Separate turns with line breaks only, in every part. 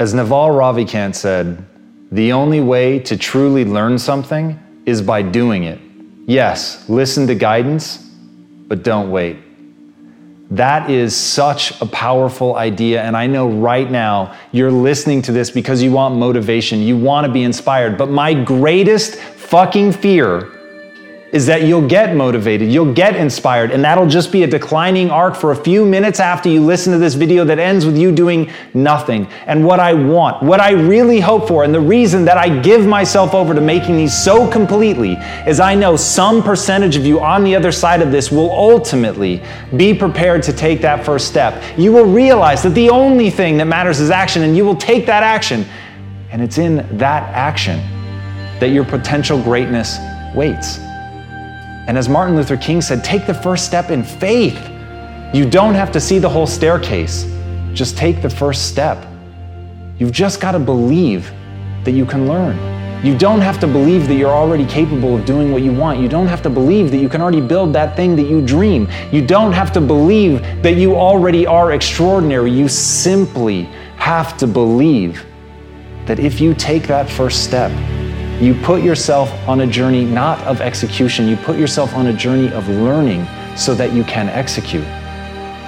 As Naval Ravikant said, the only way to truly learn something is by doing it. Yes, listen to guidance, but don't wait. That is such a powerful idea. And I know right now you're listening to this because you want motivation, you want to be inspired. But my greatest fucking fear is that you'll get motivated, you'll get inspired, and that'll just be a declining arc for a few minutes after you listen to this video that ends with you doing nothing. And what I want, what I really hope for, and the reason that I give myself over to making these so completely is I know some percentage of you on the other side of this will ultimately be prepared to take that first step. You will realize that the only thing that matters is action, and you will take that action. And it's in that action that your potential greatness waits. And as Martin Luther King said, take the first step in faith. You don't have to see the whole staircase, just take the first step. You've just got to believe that you can learn. You don't have to believe that you're already capable of doing what you want. You don't have to believe that you can already build that thing that you dream. You don't have to believe that you already are extraordinary. You simply have to believe that if you take that first step, you put yourself on a journey not of execution, you put yourself on a journey of learning so that you can execute.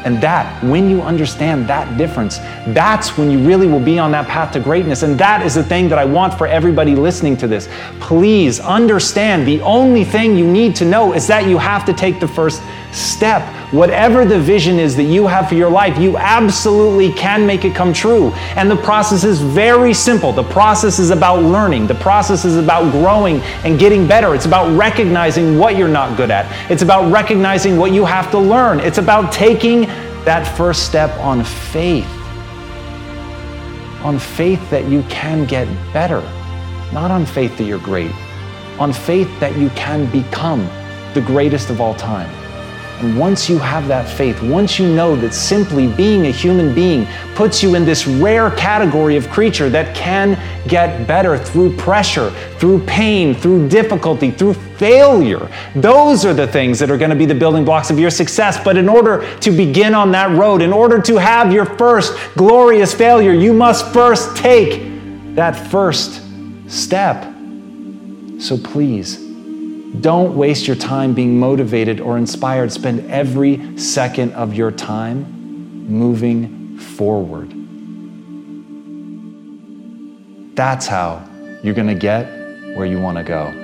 And that, when you understand that difference, that's when you really will be on that path to greatness. And that is the thing that I want for everybody listening to this. Please understand the only thing you need to know is that you have to take the first step. Whatever the vision is that you have for your life, you absolutely can make it come true. And the process is very simple. The process is about learning, the process is about growing and getting better. It's about recognizing what you're not good at, it's about recognizing what you have to learn. It's about taking that first step on faith. On faith that you can get better, not on faith that you're great, on faith that you can become the greatest of all time. And once you have that faith, once you know that simply being a human being puts you in this rare category of creature that can get better through pressure, through pain, through difficulty, through failure, those are the things that are going to be the building blocks of your success. But in order to begin on that road, in order to have your first glorious failure, you must first take that first step. So please, don't waste your time being motivated or inspired. Spend every second of your time moving forward. That's how you're going to get where you want to go.